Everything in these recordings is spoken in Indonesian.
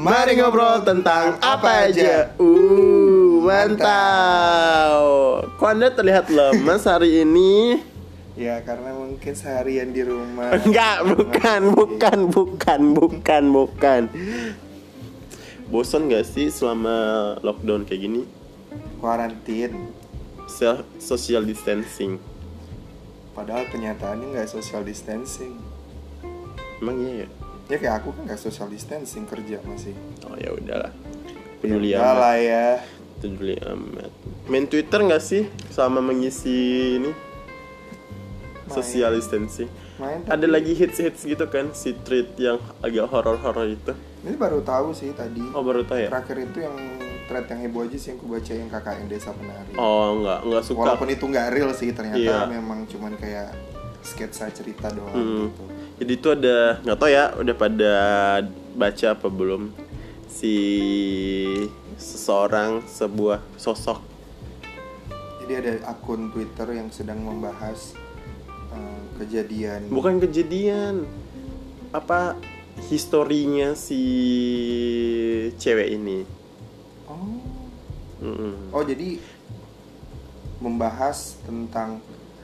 Mari ngobrol tentang apa aja. Uh, mantap. Kok Anda terlihat lemas hari ini? Ya karena mungkin seharian di rumah Enggak, bukan, bukan, bukan, bukan, bukan. Bosan gak sih selama lockdown kayak gini? Kuarantin Self social distancing. Padahal kenyataannya nggak social distancing Emang iya ya? Ya kayak aku kan nggak social distancing kerja masih Oh ya udahlah. Peduli Ya amat. lah ya Peduli amat. Main Twitter gak sih selama mengisi ini social distancing? Main Ada tapi- lagi hits-hits gitu kan si tweet yang agak horor-horor itu. Ini baru tahu sih tadi Oh baru tahu ya? Terakhir itu yang thread yang heboh aja sih yang aku baca yang KKN Desa Penari Oh enggak, enggak suka. Walaupun itu nggak real sih ternyata Iya. memang cuman kayak sketsa cerita doang Hmm. gitu Jadi itu ada nggak tahu ya udah pada baca apa belum si seseorang sebuah sosok Jadi ada akun Twitter yang sedang membahas eh, kejadian bukan kejadian apa historinya si cewek ini. Oh, Mm-mm. oh jadi membahas tentang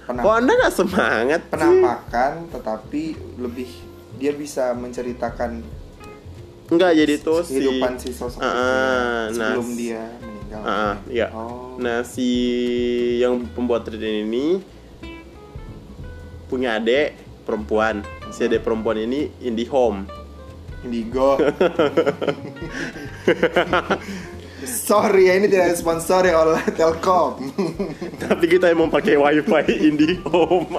penam- Kok anda nggak semangat? sih? penampakan, tetapi lebih dia bisa menceritakan Enggak jadi tuh si kehidupan si, sosok itu ya, nah, sebelum dia meninggal. Ah, iya. Oh. Nah, si yang pembuat tweet ini punya adik perempuan. Si adik perempuan ini IndiHome. Indigo. Sorry ya ini tidak sponsori oleh Telkom. Tapi kita emang pakai WiFi IndiHome.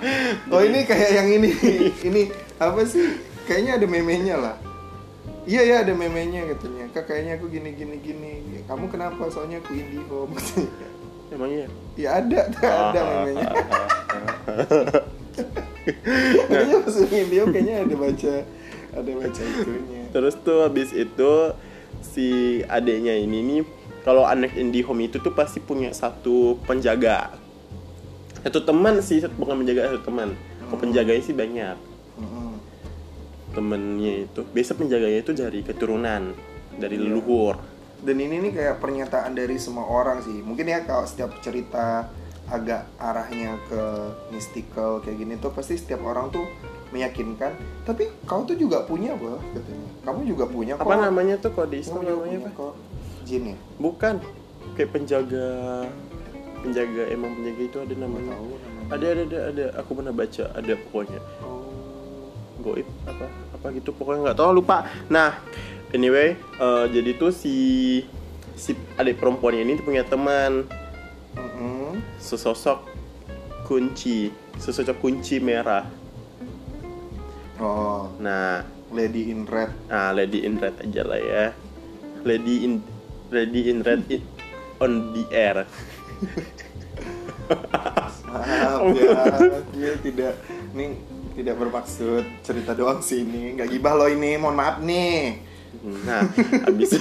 oh ini kayak yang ini. ini apa sih? Kayaknya ada memenya lah. Iya ya ada memenya katanya. Kak kayaknya aku gini gini gini. Kamu kenapa? Soalnya aku IndiHome. katanya. emang iya. ya ada, ada memenya. Kayaknya masuk IndiHome kayaknya ada baca ada baca itunya. Terus tuh habis itu si adiknya ini nih kalau anak IndiHome itu tuh pasti punya satu penjaga. Satu teman sih, bukan penjaga satu teman. Kalau penjaganya sih banyak. Mm-mm. temennya itu biasa penjaganya itu dari keturunan dari Iya. leluhur Dan ini nih kayak pernyataan dari semua orang sih. Mungkin ya kalau setiap cerita agak arahnya ke mystical kayak gini tuh pasti setiap orang tuh meyakinkan. Tapi kau tuh juga punya loh katanya. Kamu juga punya kok. apa namanya tuh kalau di Islam namanya apa kok. Jin ya? bukan kayak penjaga penjaga emang penjaga itu ada namanya tahu namanya. ada ada ada ada aku pernah baca ada pokoknya Oh. goib apa apa gitu pokoknya nggak tahu lupa nah anyway eh, jadi tuh si si adik perempuan ini punya teman Mm-mm. sesosok kunci sesosok kunci merah Oh, nah Lady in Red. Ah, Lady in Red aja lah ya. Lady in Lady in Red i- on the air. Maaf ya, dia tidak ini tidak bermaksud cerita doang sih ini. Nggak gibah loh ini. Mohon maaf nih. Nah, habis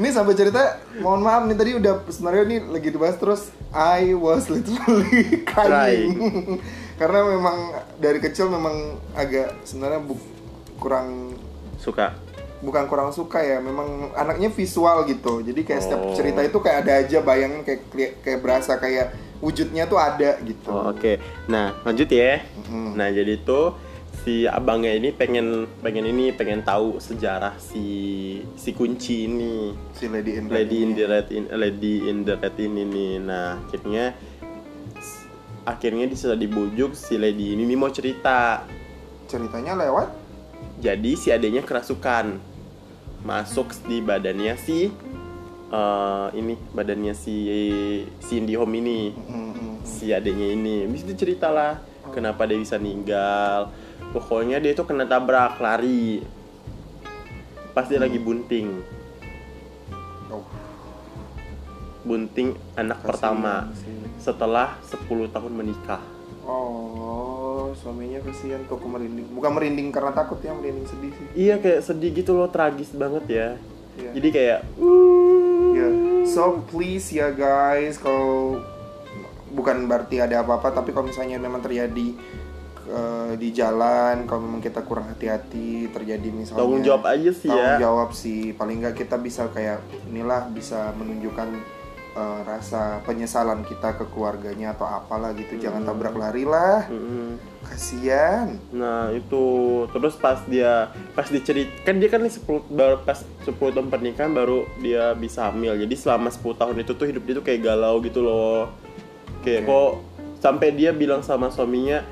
Ini sampai cerita, mohon maaf nih tadi udah sebenarnya ini lagi dibahas terus I was literally crying. Karena memang dari kecil memang agak sebenarnya bu- kurang suka. bukan kurang suka ya, memang anaknya visual gitu. Jadi kayak setiap Oh. cerita itu kayak ada aja bayangan kayak kayak berasa kayak wujudnya tuh ada gitu. Oh, Oke. Nah, lanjut ya. Mm-mm. Nah, jadi tuh si abangnya ini pengen pengen ini pengen tahu sejarah si si kunci ini. Si Lady in Red Lady in ini. the Red in Lady in the Red ini nih. Nah, akhirnya akhirnya bisa dibujuk si Lady ini nih mau cerita. Ceritanya lewat Jadi si adanya kerasukan masuk di badannya si eh, ini badannya si si Indihome ini si adanya ini. Bisa cerita lah kenapa dia bisa meninggal. Pokoknya dia itu kena tabrak lari. Pas dia lagi bunting, bunting anak kasihan pertama sih. setelah 10 tahun menikah. Oh, suaminya kasihan tuh aku merinding. Bukan merinding karena takut ya, merinding sedih sih. Iya kayak sedih gitu loh, tragis banget ya. Iya. Jadi kayak Ya. So please ya guys, kalau bukan berarti ada apa-apa, tapi kalau misalnya memang terjadi eh, di jalan kalau memang kita kurang hati-hati terjadi misalnya Tanggung jawab aja sih tanggung ya. jawab sih paling nggak kita bisa kayak inilah bisa menunjukkan eh, rasa penyesalan kita ke keluarganya atau apalah gitu. Jangan Hmm. tabrak lari lah. Mm-mm. kasian. Nah itu. Terus pas dia pas dicerit kan dia kan nih 10 baru pas 10 tahun pernikahan baru dia bisa hamil. Jadi selama 10 tahun itu tuh hidup dia tuh kayak galau gitu loh. Kayak Oke. kok sampai dia bilang sama suaminya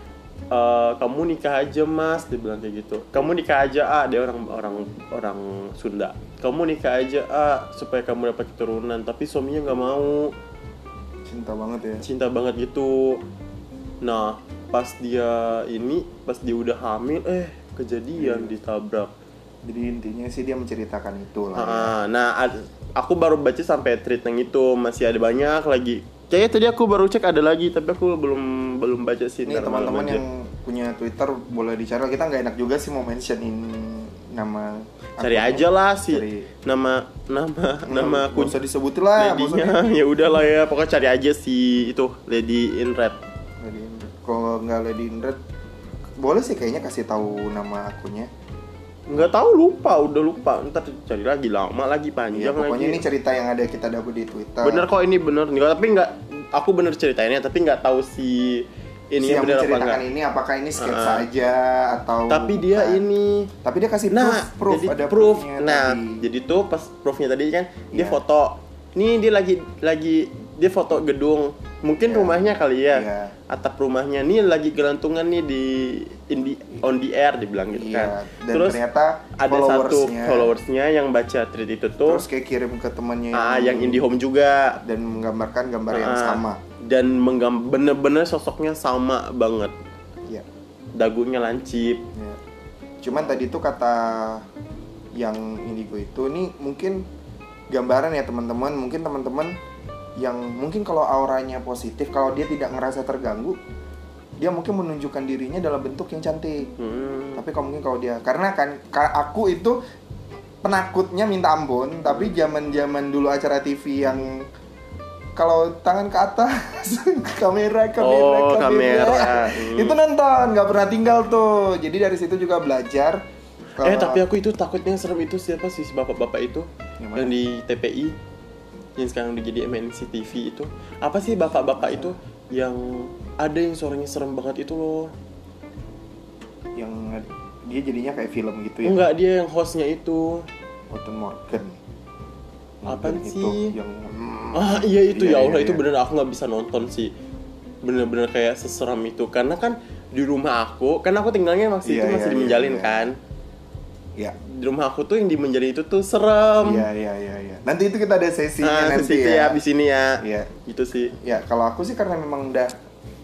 "Eh, kamu nikah aja mas. Dia bilang kayak gitu. Kamu nikah aja ah dia orang orang orang Sunda kamu nikah aja ah supaya kamu dapat keturunan. Tapi suaminya nggak mau. Cinta banget ya. Cinta banget gitu. Nah pas dia ini pas dia udah hamil eh kejadian ditabrak. Jadi intinya sih dia menceritakan itu lah ya. Ah, nah ad- aku baru baca sampai tweet yang itu. Masih ada banyak lagi. Kayaknya tadi aku baru cek ada lagi tapi aku belum belum baca sih Ini teman-teman yang punya Twitter boleh dicari. Kita nggak enak juga sih mau mentionin nama. cari aja lah sih Cari. nama nama nama Nggak aku usah disebutin lah. ladynya ya udah lah ya pokoknya cari aja si itu lady in red Lady in Red. Kalau nggak Lady in Red, boleh sih kayaknya kasih tahu nama akunnya. nggak tahu lupa udah lupa ntar cari lagi lama lagi Ya, panjang pokoknya lagi ini cerita yang ada kita dapat di Twitter. bener kok ini bener nggak tapi nggak aku bener ceritainnya tapi nggak tahu si ini Si yang apa menceritakan enggak ini apakah ini sketsa Ah. aja atau tapi dia bukan. ini tapi dia kasih nah proof, proof jadi ada proof proofnya nah tadi. jadi tuh pas proofnya tadi kan dia Iya. foto nih dia lagi lagi dia foto gedung mungkin Iya. rumahnya kali ya. Iya. atap rumahnya. Nih lagi gelantungan nih di in the, on the air dibilang gitu Iya, kan. Dan terus ternyata ada satu followersnya- followersnya yang baca tweet itu tuh terus kayak kirim ke temannya ah yang IndiHome juga. Dan menggambarkan gambar yang Ah, sama. dan menggam bener-bener sosoknya sama banget. Ya dagunya lancip. Ya. Cuman tadi tuh kata yang indigo itu nih mungkin gambaran ya teman-teman, mungkin teman-teman yang mungkin kalau auranya positif, kalau dia tidak ngerasa terganggu, dia mungkin menunjukkan dirinya dalam bentuk yang cantik. Hmm. Tapi kalau mungkin kalau dia karena kan ka- aku itu penakutnya minta ampun, tapi zaman-zaman dulu acara TV yang kalau tangan ke atas kamera kamera Oh, kamera. Hmm. itu nonton nggak pernah tinggal tuh jadi dari situ juga belajar Eh tapi aku itu takutnya yang serem itu siapa sih si bapak-bapak itu Yang mana? yang di TPI yang sekarang udah jadi MNC TV itu apa sih bapak-bapak itu yang ada yang suaranya serem banget itu loh yang dia jadinya kayak film gitu ya enggak dia yang hostnya itu Morton Morgan Morgan sih? yang ah iya itu Iya, ya Allah iya, itu iya. bener aku nggak bisa nonton sih bener-bener kayak seseram itu karena kan di rumah aku kan aku tinggalnya masih Iya, itu masih iya, di iya, Menjalin iya. kan ya. Di rumah aku tuh yang di Menjalin itu tuh serem. Iya iya iya iya. Nanti itu kita ada sesinya nah nanti nanti ya. ya abis ini ya. Iya. gitu sih. Ya kalau aku sih karena memang udah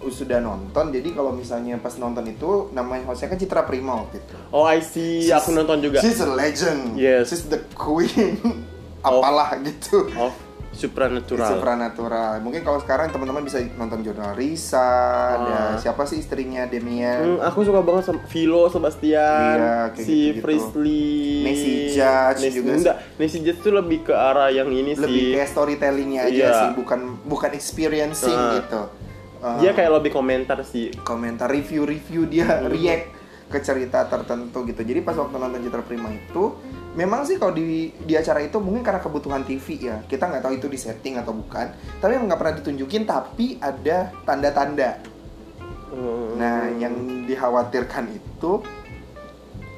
sudah nonton jadi kalau misalnya pas nonton itu namanya hostnya kan Citra Prima waktu itu. Oh I see. Aku nonton juga. she's a legend. Yes. she's the queen. Apalah gitu. Of supernatural supranatural mungkin kalau sekarang teman-teman bisa nonton jurnal Risa ada siapa sih istrinya Demian Hmm, aku suka banget sama Philo Sebastian, Iya, kayak si gitu-gitu. Priestley, Nancy Judge Nancy- juga. Enggak, Nancy Judge tuh lebih ke arah yang ini lebih sih. kayak storytellingnya aja Iya. sih bukan bukan experiencing Ah. gitu Uh, Dia kayak lebih komentar sih. komentar review-review dia Hmm. react ke cerita tertentu gitu. Jadi pas waktu nonton Citra Prima itu memang sih kalau di di acara itu mungkin karena kebutuhan TV ya. Kita nggak tahu itu di setting atau bukan. Tapi nggak pernah ditunjukin tapi ada tanda-tanda. Hmm. Nah, yang dikhawatirkan itu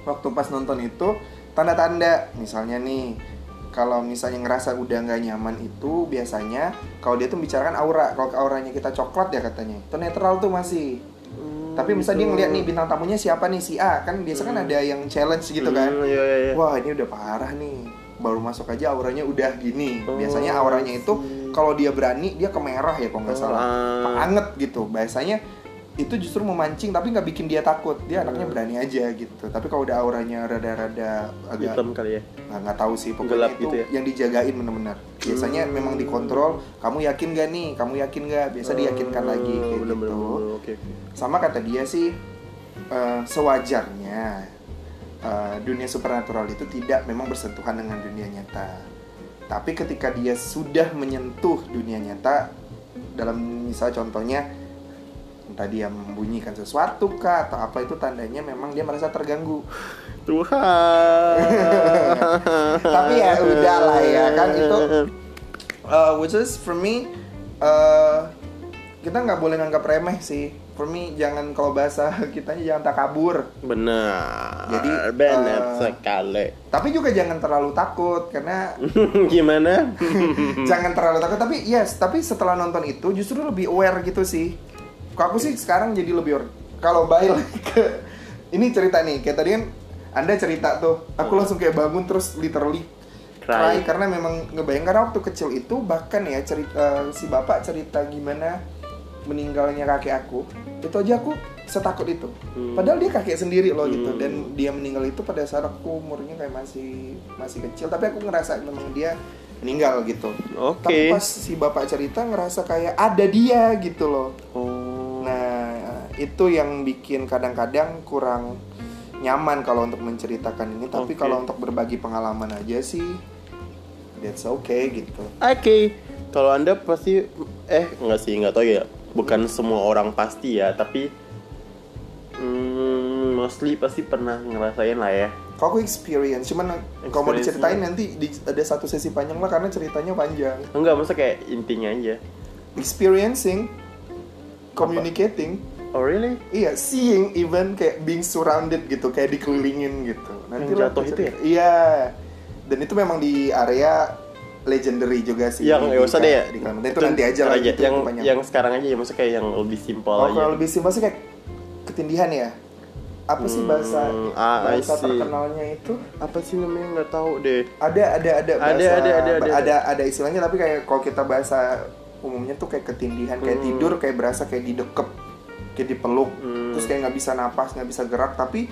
waktu pas nonton itu tanda-tanda misalnya nih kalau misalnya ngerasa udah nggak nyaman itu biasanya kalau dia tuh bicarakan aura kalau auranya kita coklat ya katanya itu netral tuh masih Hmm, tapi misalnya dia gitu. ngeliat nih bintang tamunya siapa nih? Si A kan biasa kan ada yang challenge gitu kan. Hmm, iya, iya, wah ini udah parah nih. Baru masuk aja auranya udah gini. Oh, biasanya auranya itu kalau dia berani dia ke merah ya kalau nggak Oh, salah. ah. anget gitu. Biasanya itu justru memancing tapi nggak bikin dia takut dia anaknya Hmm. berani aja gitu tapi kalau udah auranya rada-rada agak hitam kali ya. nggak tahu sih pokoknya Gelap itu gitu ya? yang dijagain bener-bener biasanya Hmm. memang dikontrol kamu yakin gak nih kamu yakin gak biasa diyakinkan lagi kayak bener, bener, gitu bener. Oke. sama kata dia sih eh, sewajarnya eh, dunia supernatural itu tidak memang bersentuhan dengan dunia nyata tapi ketika dia sudah menyentuh dunia nyata dalam misal contohnya entah dia membunyikan sesuatu kah atau apa itu tandanya memang dia merasa terganggu Tuhan. tapi ya udah lah ya kan itu uh, which is for me uh, kita nggak boleh nganggap remeh sih for me jangan kalau bahasa kitanya jangan takabur Benar. Jadi, benar eh, sekali. tapi juga jangan terlalu takut karena Gimana? jangan terlalu takut tapi yes tapi setelah nonton itu justru lebih aware gitu sih kalau aku sih sekarang jadi lebih kalau balik ke ini cerita nih kayak tadi kan anda cerita tuh aku langsung kayak bangun terus literally cry, Cry. karena memang ngebayang karena waktu kecil itu bahkan ya cerita si bapak cerita gimana meninggalnya kakek aku itu aja aku setakut itu Hmm. padahal dia kakek sendiri loh gitu Hmm. dan dia meninggal itu pada saat aku umurnya kayak masih masih kecil tapi aku ngerasa memang dia meninggal gitu Oke. tapi pas si bapak cerita ngerasa kayak ada dia gitu loh Oh. Itu yang bikin kadang-kadang kurang nyaman kalau untuk menceritakan ini. Tapi kalau untuk berbagi pengalaman aja sih that's okay gitu. Oke, kalau anda pasti eh nggak sih nggak tahu ya. Bukan semua orang pasti ya, tapi hmm, mostly pasti pernah ngerasain lah ya. kalau aku experience? Cuman kalau mau diceritain nanti di- ada satu sesi panjang lah karena ceritanya panjang. Enggak, masa kayak intinya aja. experiencing communicating Oh really? Iya, seeing even kayak being surrounded gitu, kayak dikelilingin gitu. Yang lah jatuh itu cerita. Iya. Dan itu memang di area legendary juga sih. yang ya usah deh ya. Di Kalimantan. itu, nanti aja lah aja. gitu yang banyak. yang sekarang aja ya, maksudnya kayak yang lebih simpel Oh, aja. kalau lebih simpel sih kayak ketindihan ya. Apa sih bahasa Hmm, ah, bahasa terkenalnya itu? apa sih namanya nggak tahu deh. Ada ada ada bahasa Ada, ada, ada, ada. ada ada istilahnya tapi kayak kalau kita bahasa umumnya tuh kayak ketindihan, kayak Hmm. tidur kayak berasa kayak didekep, kayak dipeluk, Hmm. terus kayak nggak bisa napas, nggak bisa gerak, tapi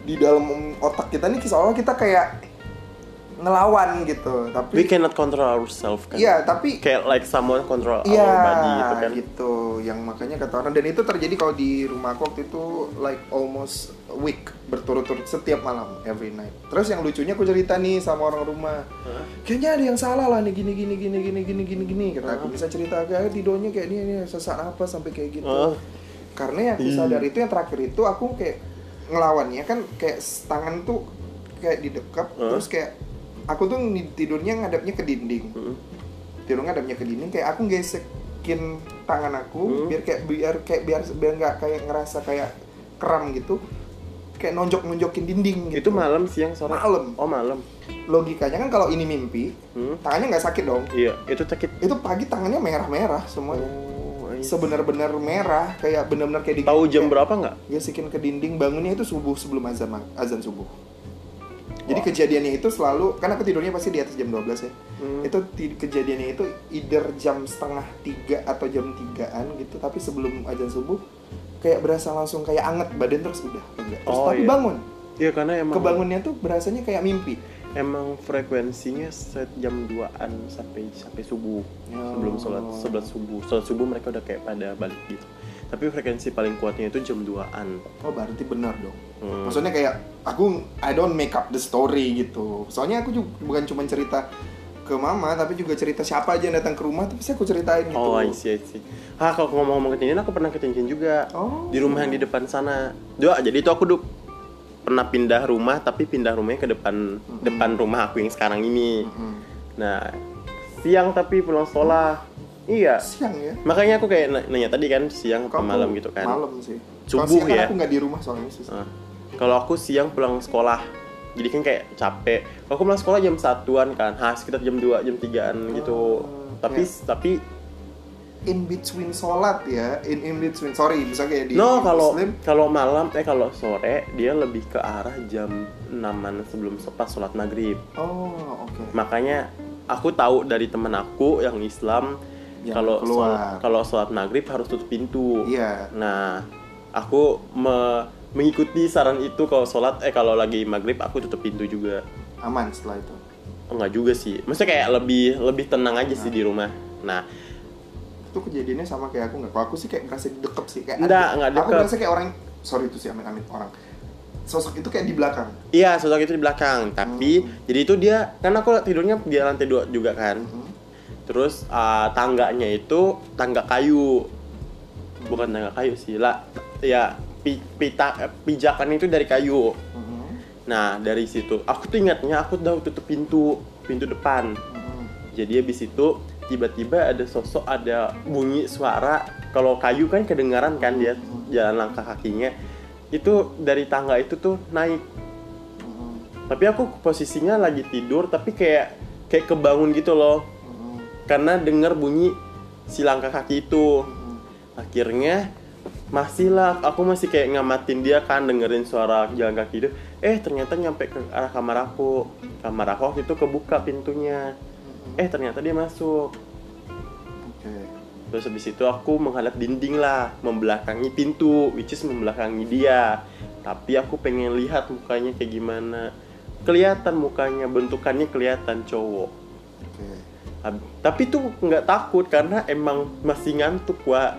di dalam otak kita nih seolah kita kayak ngelawan gitu, We tapi cannot control ourselves kan. iya tapi Kayak like someone control Iya, our body gitu kan. gitu. Yang makanya kata orang dan itu terjadi kalau di rumah aku waktu itu like almost a week berturut-turut setiap malam every night. Terus yang lucunya aku cerita nih sama orang rumah. Hah? Kayaknya ada yang salah lah nih gini gini gini gini gini gini gini. Kata aku bisa cerita kayak tidurnya kayak ini ini sesak apa sampai kayak gitu. Oh. Karena yang aku Ih. sadar itu yang terakhir itu aku kayak ngelawannya kan kayak tangan tuh kayak didekap Hah? terus kayak aku tuh tidurnya ngadapnya ke dinding Hmm. tidur ngadapnya ke dinding kayak aku gesekin tangan aku Hmm. biar kayak biar kayak biar biar nggak kayak ngerasa kayak kram gitu kayak nonjok nonjokin dinding gitu Itu malam siang sore. Malam. Oh malam. logikanya kan kalau ini mimpi Hmm. tangannya nggak sakit dong Iya, itu sakit. itu pagi tangannya merah merah semuanya see. Sebenar-benar merah kayak benar-benar kayak di Tahu jam kayak berapa nggak? gesekin ke dinding bangunnya itu subuh sebelum azan azan subuh jadi Wah. kejadiannya itu selalu kan aku tidurnya pasti di atas jam 12 ya Hmm. itu kejadiannya itu either jam setengah tiga atau jam tigaan gitu tapi sebelum azan subuh kayak berasa langsung kayak anget badan terus udah enggak terus Oh, tapi iya. bangun Iya karena emang kebangunnya tuh berasanya kayak mimpi emang frekuensinya set jam 2an sampai sampai subuh Oh. sebelum sholat sholat subuh sholat subuh mereka udah kayak pada balik gitu tapi frekuensi paling kuatnya itu jam 2an oh berarti benar dong Hmm. maksudnya kayak aku I don't make up the story gitu soalnya aku juga bukan cuma cerita ke mama tapi juga cerita siapa aja yang datang ke rumah tapi saya aku ceritain gitu Oh, I see, I see. Ah, kalau ngomong-ngomong ketindihan, aku pernah ketindihan juga. Oh. Di rumah yang di depan sana. Dua, jadi itu aku pernah pindah rumah, tapi pindah rumahnya ke depan depan rumah aku yang sekarang ini. Mm-mm. Nah, siang tapi pulang sekolah. Iya. siang ya Makanya aku kayak na- nanya tadi kan siang atau Kalau malam gitu kan. malam sih Subuh kan ya? aku nggak di rumah soalnya susah Nah, kalau aku siang pulang sekolah, jadi kan kayak capek. Kalau aku pulang sekolah jam satuan kan, ha sekitar jam 2, jam 3an gitu. Oh, Tapi ya. tapi in between sholat ya in in between sorry bisa kayak di no kalau muslim kalau malam eh kalau sore dia lebih ke arah jam 6 sebelum pas sholat maghrib. oh oke Makanya aku tahu dari temen aku yang Islam kalau sholat, kalau sholat maghrib harus tutup pintu. iya Nah, aku me- mengikuti saran itu kalau sholat eh kalau lagi maghrib aku tutup pintu juga. aman setelah itu Enggak juga sih. Maksudnya kayak lebih lebih tenang aja sih di rumah. Nah, itu kejadiannya sama kayak aku nggak kalau aku sih kayak merasa dekep sih kayak Nggak, ada- nggak aku deket. merasa kayak orang sorry itu sih amit amit orang sosok itu kayak di belakang iya sosok itu di belakang. Tapi jadi itu dia kan aku tidurnya di lantai dua juga kan. Mhm. Terus uh, tangganya itu tangga kayu. bukan tangga kayu sih lah ya pi, pita eh, pijakan itu dari kayu Mhm. nah dari situ aku tuh ingatnya aku udah tutup pintu pintu depan Mhm. jadi habis itu tiba-tiba ada sosok ada bunyi suara. Kalau kayu kan kedengaran kan dia jalan langkah kakinya. Itu dari tangga itu tuh naik. Tapi aku posisinya lagi tidur tapi kayak kayak kebangun gitu loh. Karena dengar bunyi si langkah kaki itu. Akhirnya masih lah aku masih kayak ngamatin dia kan dengerin suara jalan kaki itu. Eh ternyata nyampe ke arah kamar aku. Kamar aku itu kebuka pintunya. Eh ternyata dia masuk. Terus habis itu aku menghadap dinding lah membelakangi pintu which is membelakangi dia. Tapi aku pengen lihat mukanya kayak gimana. Kelihatan mukanya bentukannya kelihatan cowok. Oke. Hab- tapi tuh nggak takut karena emang masih ngantuk wa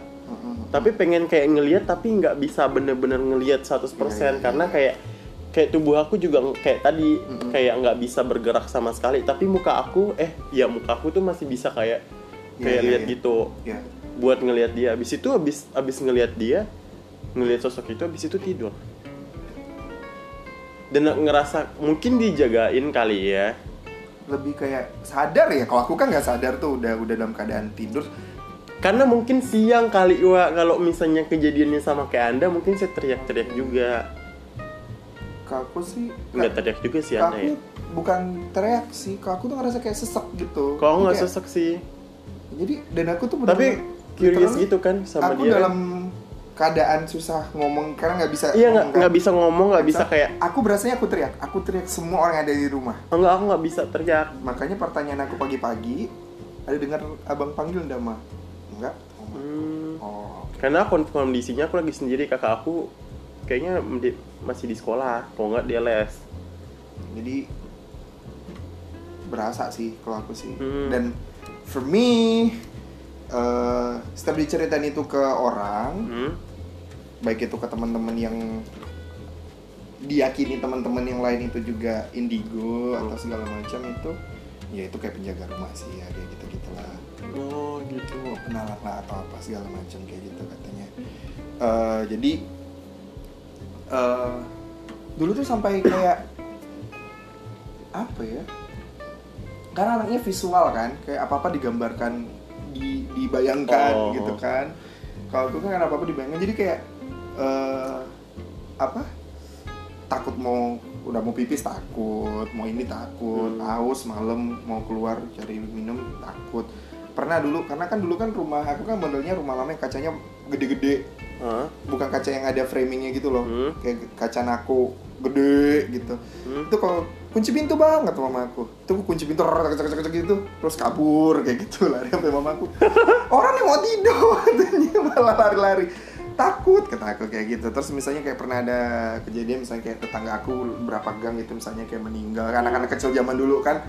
tapi pengen kayak ngelihat tapi nggak bisa bener-bener ngelihat 100% Iya, iya, karena iya. kayak kayak tubuh aku juga kayak tadi Mm-mm. kayak nggak bisa bergerak sama sekali tapi muka aku eh ya muka aku tuh masih bisa kayak Iya, kayak iya, lihat iya. gitu Ya. buat ngelihat dia habis itu habis habis ngelihat dia ngelihat sosok itu habis itu tidur dan ngerasa mungkin dijagain kali ya Lebih kayak sadar ya. Kalau aku kan nggak sadar tuh udah udah dalam keadaan tidur. karena mungkin siang kali wa kalau misalnya kejadiannya sama kayak anda mungkin saya teriak-teriak juga Kalau aku sih nggak teriak juga sih aku ya? bukan teriak sih. Kalau aku tuh ngerasa kayak sesek gitu. kalau nggak sesek sih? Jadi dan aku tuh tapi curious gitu kan sama aku dia. dalam keadaan susah ngomong karena nggak bisa iya nggak kan. nggak bisa ngomong nggak bisa kayak aku berasanya aku teriak aku teriak semua orang yang ada di rumah. Enggak aku nggak bisa teriak. Makanya pertanyaan aku pagi-pagi ada dengar abang panggil ndak mah enggak oh, Hmm, oh. Karena kondisinya aku lagi sendiri kakak aku kayaknya di- masih di sekolah kalau nggak dia les. Jadi berasa sih kalau aku sih. Hmm. dan for me eh setiap diceritain itu ke orang hmm? baik itu ke teman-teman yang diyakini teman-teman yang lain itu juga indigo atau segala macam itu ya itu kayak penjaga rumah sih ya kayak gitu gitulah oh gitu. Penalat lah atau apa segala macam kayak gitu katanya. Eh, jadi eh dulu tuh sampai kayak apa ya karena anaknya visual kan kayak apa apa digambarkan di, dibayangkan Oh. gitu kan kalau aku kan apa apa dibayangkan jadi kayak eh apa takut mau udah mau pipis takut mau ini takut Hmm. haus malam mau keluar cari minum takut pernah dulu karena kan dulu kan rumah aku kan modelnya rumah lama yang kacanya gede-gede. Hah? bukan kaca yang ada framingnya gitu loh. Hmm. kayak kaca naku gede gitu. Hmm. itu kalau kunci pintu banget mama aku. Itu aku kunci pintu cek cek cek gitu. Terus kabur kayak gitu lari sampai mama aku. Orang yang mau tidur katanya malah lari-lari. Takut kata aku kayak gitu. Terus misalnya kayak pernah ada kejadian misalnya kayak tetangga aku berapa gang gitu misalnya kayak meninggal. Anak-anak kecil zaman dulu kan.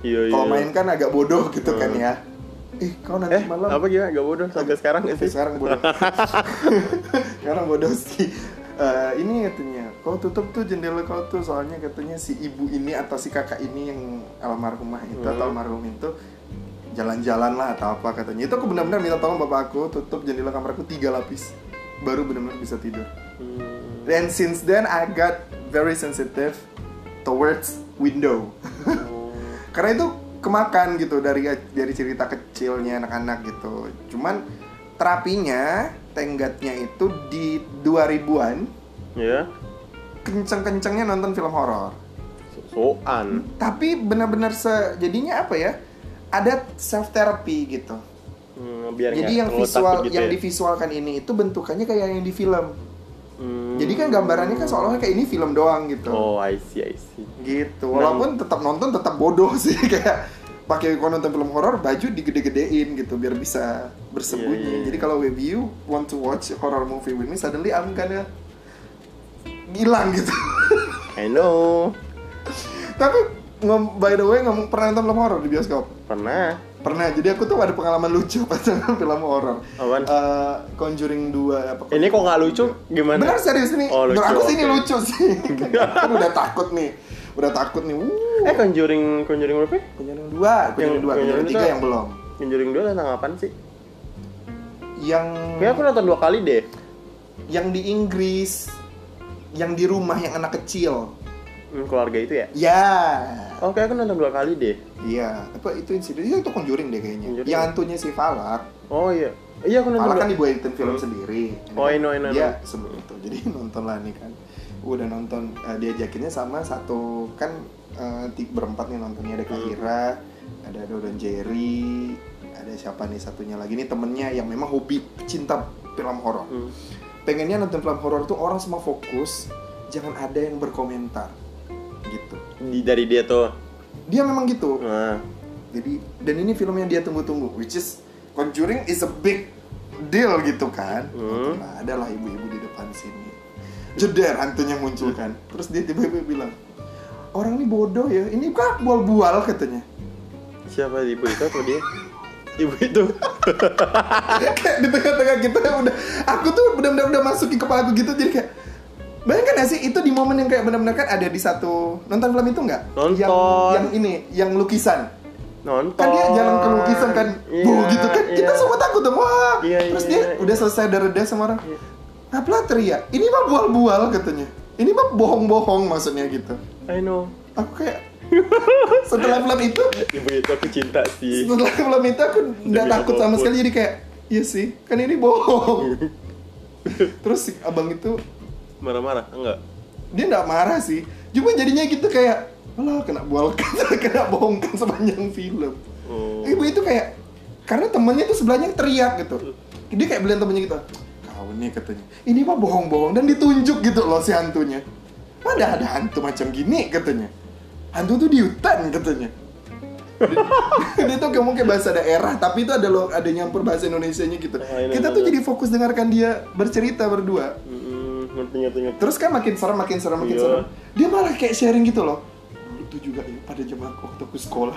Iya iya kalau main kan agak bodoh gitu kan Hmm. ya eh kau nanti eh malam. apa gimana? Gak bodoh sampai sekarang sih? sekarang bodoh. Sekarang bodoh sih. Eh, ini katanya kau tutup tuh jendela kau tuh soalnya katanya si ibu ini atau si kakak ini yang almarhumah itu Hmm. atau almarhum itu jalan-jalan lah atau apa katanya. Itu aku benar-benar minta tolong bapak aku tutup jendela kamar aku tiga lapis baru benar-benar bisa tidur. Hmm. and since then I got very sensitive towards window. Oh. karena itu kemakan gitu dari dari cerita kecilnya anak-anak gitu. Cuman terapinya tenggatnya itu di 2000-an ya kenceng-kencengnya nonton film horor. So- soan. Tapi benar-benar se jadinya apa ya ada self therapy gitu. Hmm, biar jadi yang visual gitu yang ya. divisualkan ini itu bentukannya kayak yang di film. Hmm. jadi kan gambarannya kan seolah kayak ini film doang gitu. Oh I see I see. Gitu Nah. walaupun tetap nonton tetap bodoh sih kayak pakai kalau nonton film horor baju digede-gedein gitu biar bisa bersembunyi. Iya, iya, iya. jadi kalau if you want to watch horror movie with me suddenly I'm gonna hilang gitu. I know. Tapi by the way ngomong pernah nonton film horor di bioskop? Pernah. Pernah. Jadi aku tuh ada pengalaman lucu pas nonton film horor Apaan? Eh, Conjuring 2 apa ini kok nggak lucu? Gimana? Benar serius nih Oh, lucu, menurut aku sih ini lucu sih. Kan udah takut nih udah takut nih Wuh. eh Conjuring Conjuring berapa? Conjuring 2 Conjuring 2 Conjuring Conjuring 3 itu- yang belum Conjuring 2 tentang apaan sih yang Kayak aku nonton dua kali deh. yang di Inggris yang di rumah yang anak kecil Hmm, keluarga itu ya. ya Oh, kayak aku nonton dua kali deh. iya apa itu insiden itu Conjuring deh kayaknya Conjuring. yang hantunya si Falak Oh iya. Iya aku nonton. Falak dua- kan dibuatin film sendiri Oh, I know, I know, I dia sebelum itu jadi nonton lah nih kan udah nonton eh, diajakinnya sama satu kan ti- berempat nih nontonnya ada Hmm. Kahira ada Dodon Jerry ada siapa nih satunya lagi nih temennya yang memang hobi cinta film horor Hmm. pengennya nonton film horor tuh orang semua fokus jangan ada yang berkomentar gitu Di, dari dia tuh. dia memang gitu Nah, jadi dan ini film yang dia tunggu-tunggu which is Conjuring is a big deal gitu kan Hmm. nah ada lah ibu-ibu di depan sini jeder hantunya muncul kan terus dia tiba-tiba bilang orang ini bodoh ya ini kan bual-bual katanya siapa ibu itu atau dia? Ibu itu. kayak di tengah-tengah kita udah aku tuh benar-benar udah masukin kepala aku gitu jadi kayak Bayangkan gak sih itu di momen yang kayak benar-benar kan ada di satu nonton film itu nggak? Nonton. Yang yang ini, yang lukisan. Nonton. Kan dia jalan ke lukisan kan, Iya, bu gitu kan. Kita iya. semua takut dong. Wah. Iya, Terus iya, dia iya. udah selesai udah reda sama orang. Ngapain teriak? Ini mah bual-bual katanya. Ini mah bohong-bohong maksudnya gitu. I know. Aku kayak setelah film itu, Ibu itu aku cinta sih. setelah film itu aku nggak takut sama sekali jadi kayak, iya sih, kan ini bohong. Terus si abang itu Marah-marah? Enggak. dia nggak marah sih cuma jadinya gitu kayak alah kena bualkan kena bohongkan sepanjang film Oh. ibu itu kayak karena temennya itu sebelahnya teriak gitu dia kayak beliin temennya gitu nih katanya ini mah bohong-bohong dan ditunjuk gitu loh si hantunya mana ada hantu macam gini katanya hantu tuh di hutan katanya dia tuh kayak mungkin bahasa daerah tapi itu ada lo ada nyampur bahasa Indonesia nya gitu ini, kita ini, tuh ini. jadi fokus dengarkan dia bercerita berdua ngerti ngerti ngerti. Terus kan makin serem, makin serem, makin Iya. serem. Dia malah kayak sharing gitu loh. Itu juga ya pada zaman waktu aku sekolah.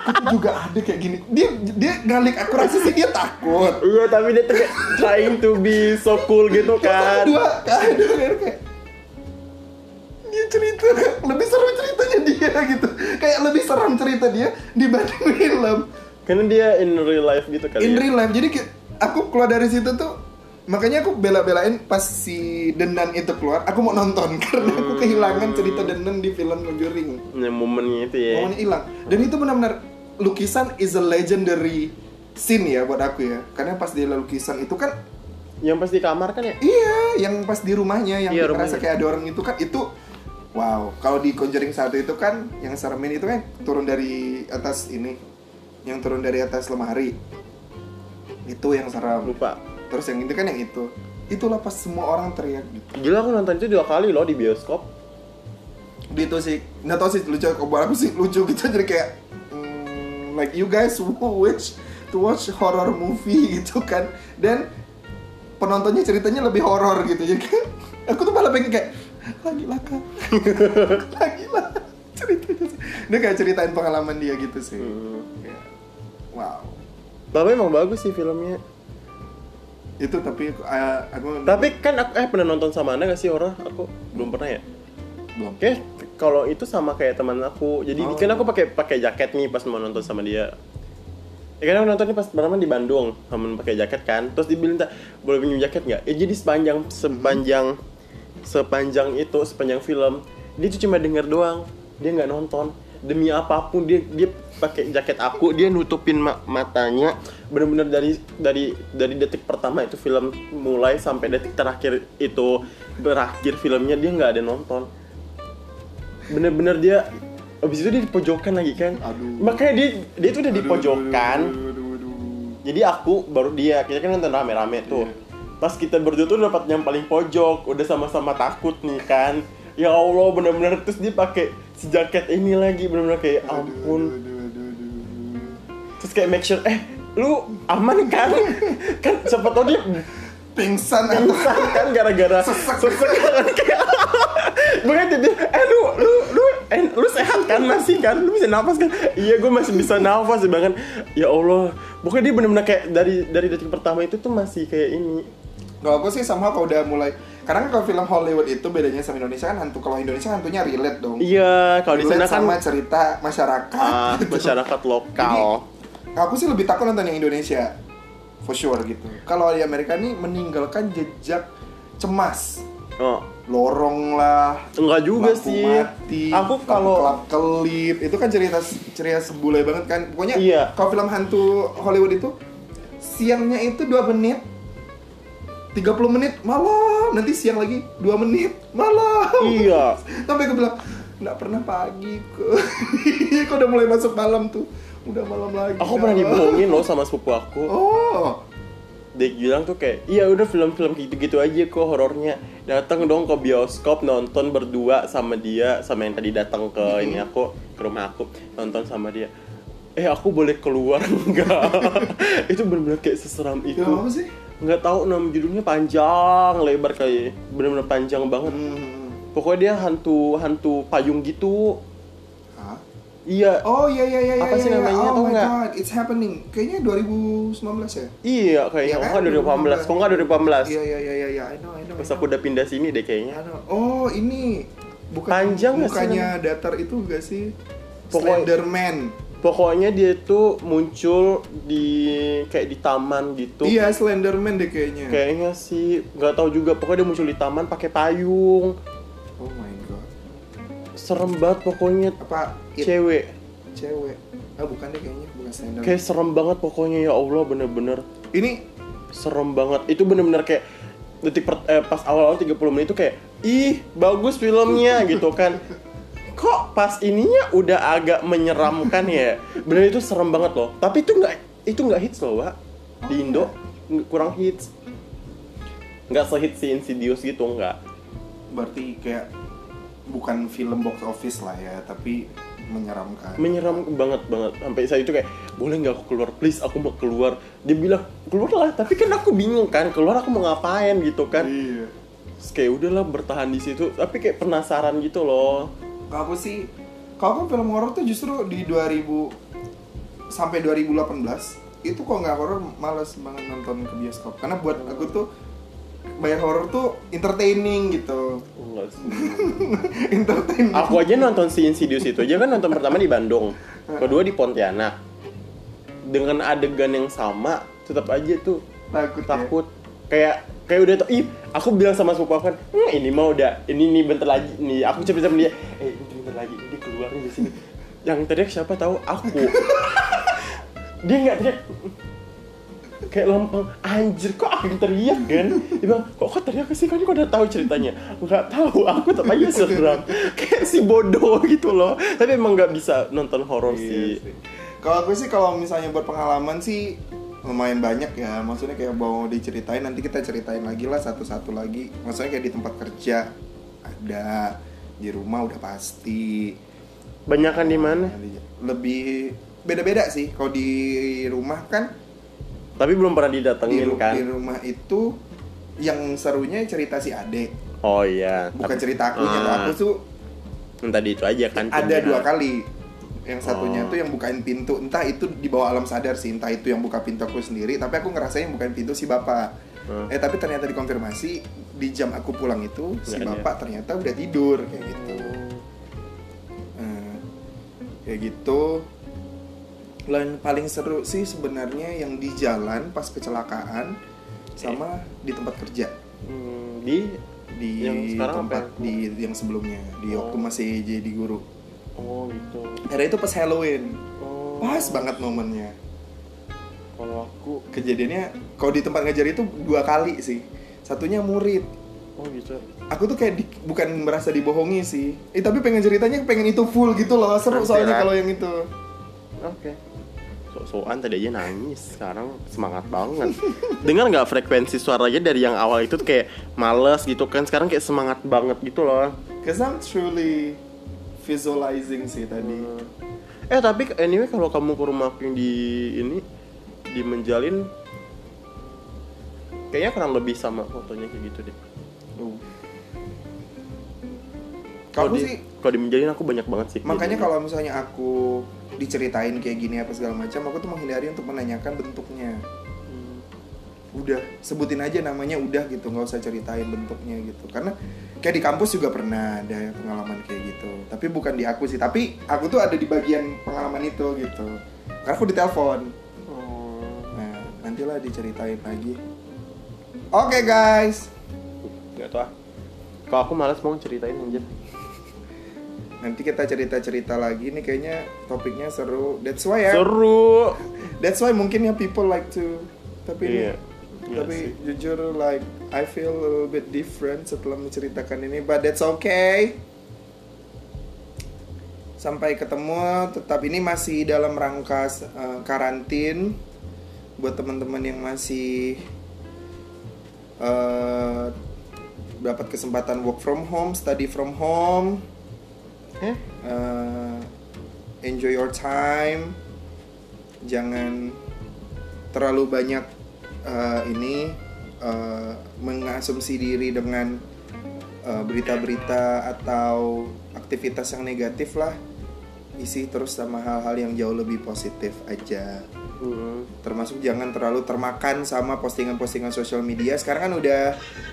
itu juga ada kayak gini. Dia dia ngalik aku rasa sih dia takut. Iya tapi dia kayak trying to be so cool gitu kan. Dua kan dia kayak dia cerita lebih seru ceritanya dia gitu. Kayak lebih serem cerita dia dibanding film. Karena dia in real life gitu kali. In ya. real life. Jadi kayak aku keluar dari situ tuh makanya aku bela-belain pas si Denan itu keluar, aku mau nonton karena aku Hmm. kehilangan cerita Denan di film Conjuring. Yang momennya itu ya. Momennya hilang. Dan itu benar-benar lukisan is a legendary scene ya buat aku ya. Karena pas dia lukisan itu kan Yang pas di kamar kan ya? iya yang pas di rumahnya yang Iya, rumahnya. kayak ada orang itu kan itu wow. Kalau di Conjuring satu itu kan yang seremin itu kan turun dari atas ini yang turun dari atas lemari. Itu yang serem. Lupa. Terus yang itu kan yang itu. Itulah pas semua orang teriak gitu. Gila aku nonton itu dua kali loh di bioskop. Di itu sih, nggak tau sih lucu. Buat aku sih lucu gitu jadi kayak mm, like you guys who wish to watch horror movie gitu kan. Dan penontonnya ceritanya lebih horor gitu jadi kayak, aku tuh malah pengen kayak lagi lah kak lagi lah ceritanya sih. dia kayak ceritain pengalaman dia gitu sih Hmm. Wow Tapi emang bagus sih filmnya. Itu tapi aku, ah, aku Tapi kan aku eh pernah nonton sama anda gak sih orang? Aku belum pernah ya. belum Oke, kalau itu sama kayak teman aku. Jadi Oh. kan aku pakai pakai jaket nih pas mau nonton sama dia. Ya kan aku nontonnya pas pertama di Bandung, sama pakai jaket kan. Terus dibilang tak boleh pinjam jaket nggak? Ya jadi sepanjang sepanjang sepanjang itu sepanjang film dia tuh cuma denger doang, dia nggak nonton. Demi apa pun dia dia pakai jaket aku, dia nutupin ma- matanya. Bener-bener dari dari dari detik pertama itu film mulai sampai detik terakhir itu berakhir filmnya dia nggak ada nonton bener-bener dia abis itu dia di pojokan lagi kan Aduh. makanya dia dia tuh udah di pojokan aduh, aduh, aduh, aduh. jadi aku baru dia kita kan nonton rame-rame tuh Iya. pas kita berdua tuh dapat yang paling pojok udah sama-sama takut nih kan ya allah bener-bener terus dia pakai si jaket ini lagi bener-bener kayak Aduh, ampun aduh, aduh, aduh, aduh. terus kayak make sure eh lu aman kan kan siapa tau dia pingsan pingsan kan gara-gara Sesek. sesek kan kayak Makanya dia eh lu, lu, lu, eh, lu sehat kan masih kan? Lu bisa nafas kan? Iya gue masih bisa nafas bahkan Ya Allah Pokoknya dia bener-bener kayak dari dari detik pertama itu tuh masih kayak ini Kalau aku sih sama kalau udah mulai karena kan kalau film Hollywood itu bedanya sama Indonesia kan hantu kalau Indonesia hantunya relate dong. Iya kalau di sana kan sama cerita masyarakat. ah, gitu. masyarakat lokal Jadi, aku sih lebih takut nonton yang Indonesia for sure gitu. Kalau di Amerika nih meninggalkan jejak cemas, oh. Lorong lah, enggak juga sih. mati, aku kalau kelap kelip itu kan cerita cerita sebule banget kan. Pokoknya Iya. kalau film hantu Hollywood itu siangnya itu dua menit 30 menit malam. Nanti siang lagi 2 menit malam. Iya. Sampai aku bilang nggak pernah pagi kok kok udah mulai masuk malam tuh udah malam lagi aku pernah dibohongin loh sama sepupu aku. Oh. Dia bilang tuh kayak iya udah film-film gitu-gitu aja kok horornya. Datang dong ke bioskop nonton berdua sama dia sama yang tadi datang ke ini aku ke rumah aku nonton sama dia. Eh aku boleh keluar enggak? Itu benar-benar kayak seseram itu. film apa sih? Nggak tahu nama judulnya panjang lebar kayak benar-benar panjang banget. Hmm. pokoknya dia hantu hantu payung gitu? Iya. Oh iya iya iya Apa iya, sih iya. namanya, oh tau my nggak? god it's happening. Kayaknya 2019 ya? Iya kayaknya. Iya kok kan? nggak 2018 kok nggak 2018 iya iya iya iya iya. I know I know pas aku udah pindah sini deh kayaknya. Oh ini. Bukan Panjang bukannya datar itu enggak sih? Pokoknya- Slenderman. Pokoknya dia tuh muncul di kayak di taman gitu. iya Slenderman deh kayaknya. Kayaknya sih. Nggak tahu juga. Pokoknya dia muncul di taman pakai payung. Oh Serem banget pokoknya apa it, cewek. cewek ah bukan deh kayaknya bukan Slenderman Kayak serem banget pokoknya ya Allah bener-bener ini serem banget. Itu bener-bener kayak detik per- eh, pas awal-awal 30 menit itu kayak ih bagus filmnya gitu kan. Kok pas ininya udah agak menyeramkan ya. Bener itu serem banget loh. Tapi itu nggak itu nggak hits loh, Wak. Di Oh, Indo kurang hits. Nggak sehits si Insidious gitu nggak. berarti kayak bukan film box office lah ya tapi menyeramkan Menyeram banget banget. Sampai saya itu kayak boleh nggak aku keluar please aku mau keluar. Dia bilang keluar lah. Tapi kan aku bingung kan keluar aku mau ngapain gitu kan. iya Terus kayak udahlah bertahan di situ. Tapi kayak penasaran gitu loh. kalau aku sih kalau aku film horor tuh justru di 2000 sampai 2018 itu kok nggak horor males banget nonton ke bioskop karena buat aku tuh bayar horor tuh entertaining gitu Enggak sih. entertaining Aku aja nonton si Insidious itu aja kan nonton pertama di Bandung, kedua di Pontianak. Dengan adegan yang sama, tetap aja tuh takut ya. takut. Kayak kayak udah tau, ih, aku bilang sama sepupu aku kan, "Hmm, ini mah udah, ini nih bentar lagi nih. Aku cepet sama dia, eh ini bentar lagi, ini keluar nih di sini. Yang teriak siapa tahu aku. dia nggak teriak, kayak lempeng anjir kok aku yang teriak kan dia bilang kok kok teriak sih kan kok udah tahu ceritanya nggak tahu aku tetap aja seram kayak si bodoh gitu loh tapi emang nggak bisa nonton horor Iya sih sih. Kalau aku sih kalau misalnya buat pengalaman sih lumayan banyak ya. Maksudnya kayak mau diceritain nanti kita ceritain lagi lah satu-satu lagi. Maksudnya kayak di tempat kerja ada, di rumah udah pasti. banyakan di mana Lebih beda-beda sih. Kalau di rumah kan tapi belum pernah di, didatengin ru- kan? di rumah itu yang serunya cerita si Ade, oh iya. Bukan Tapi- cerita akunya. Kalau Ah, aku tuh tadi itu aja kan ada dua kali. Yang satunya Oh. tuh yang bukain pintu. Entah itu di bawah alam sadar sih entah itu yang buka pintu aku sendiri. Tapi aku ngerasain yang bukain pintu si bapak. Hmm. eh tapi ternyata dikonfirmasi di jam aku pulang itu si Nggak ada. bapak ternyata udah tidur kayak gitu. Eh, kayak gitu dan paling seru sih sebenarnya yang di jalan pas kecelakaan sama di tempat kerja Hmm, di di Yang sekarang tempat apa? di yang sebelumnya di waktu Oh. masih jadi guru oh gitu Era itu pas Halloween. oh Pas banget momennya. kalau aku Kejadiannya kalau di tempat ngajar itu dua kali sih. Satunya murid. oh gitu Aku tuh kayak di- bukan merasa dibohongi sih. Eh tapi pengen ceritanya pengen itu full gitu loh. Seru Nanti soalnya kalau yang itu. Oke. So-soan tadi aja nangis, sekarang semangat banget. Dengar nggak frekuensi suaranya dari yang awal itu kayak males gitu kan, sekarang kayak semangat banget gitu loh. Cause I'm truly visualizing sih tadi. Eh tapi anyway kalau kamu ke rumah aku yang di ini di menjalin kayaknya kurang lebih sama fotonya kayak gitu deh. Di, sih kalau di menjalin aku banyak banget sih. makanya kejadiannya. kalau misalnya aku diceritain kayak gini apa segala macam, aku tuh menghindari untuk menanyakan bentuknya. Hmm. udah sebutin aja namanya udah gitu nggak usah ceritain bentuknya gitu. Karena kayak di kampus juga pernah ada pengalaman kayak gitu. Tapi bukan di aku sih tapi aku tuh ada di bagian pengalaman itu gitu. Karena aku ditelepon. Oh. nah nantilah diceritain lagi. Oke guys. Nggak tahu ah. Kalau aku malas mau ceritain anjir nanti kita cerita cerita lagi. Nih kayaknya topiknya seru. That's why ya. Seru. That's why mungkin ya people like to. Tapi ini Iya. Iya tapi sih. jujur like I feel a little bit different setelah menceritakan ini but that's okay. Sampai ketemu tetap ini masih dalam rangka uh, karantin. Buat teman-teman yang masih uh, dapat kesempatan work from home study from home uh, enjoy your time. Jangan terlalu banyak uh, ini uh, mengasumsi diri dengan uh, berita-berita atau aktivitas yang negatif lah. Isi terus sama hal-hal yang jauh lebih positif aja Hmm. termasuk jangan terlalu termakan sama postingan-postingan sosial media sekarang kan udah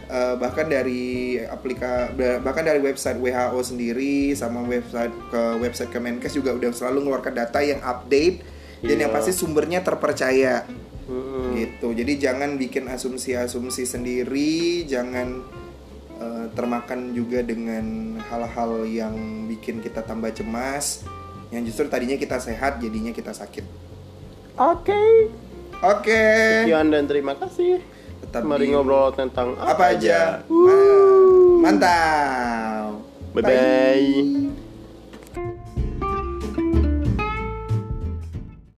eh, bahkan dari aplika bahkan dari website WHO sendiri sama website ke website Kemenkes juga udah selalu mengeluarkan data yang update dan yang Iya. pasti sumbernya terpercaya Hmm. gitu jadi jangan bikin asumsi-asumsi sendiri jangan eh, termakan juga dengan hal-hal yang bikin kita tambah cemas yang justru tadinya kita sehat jadinya kita sakit Oke. oke Sekian dan terima kasih. Tetap Mari di- ngobrol tentang apa aja. Wuh. Mantap. Bye bye.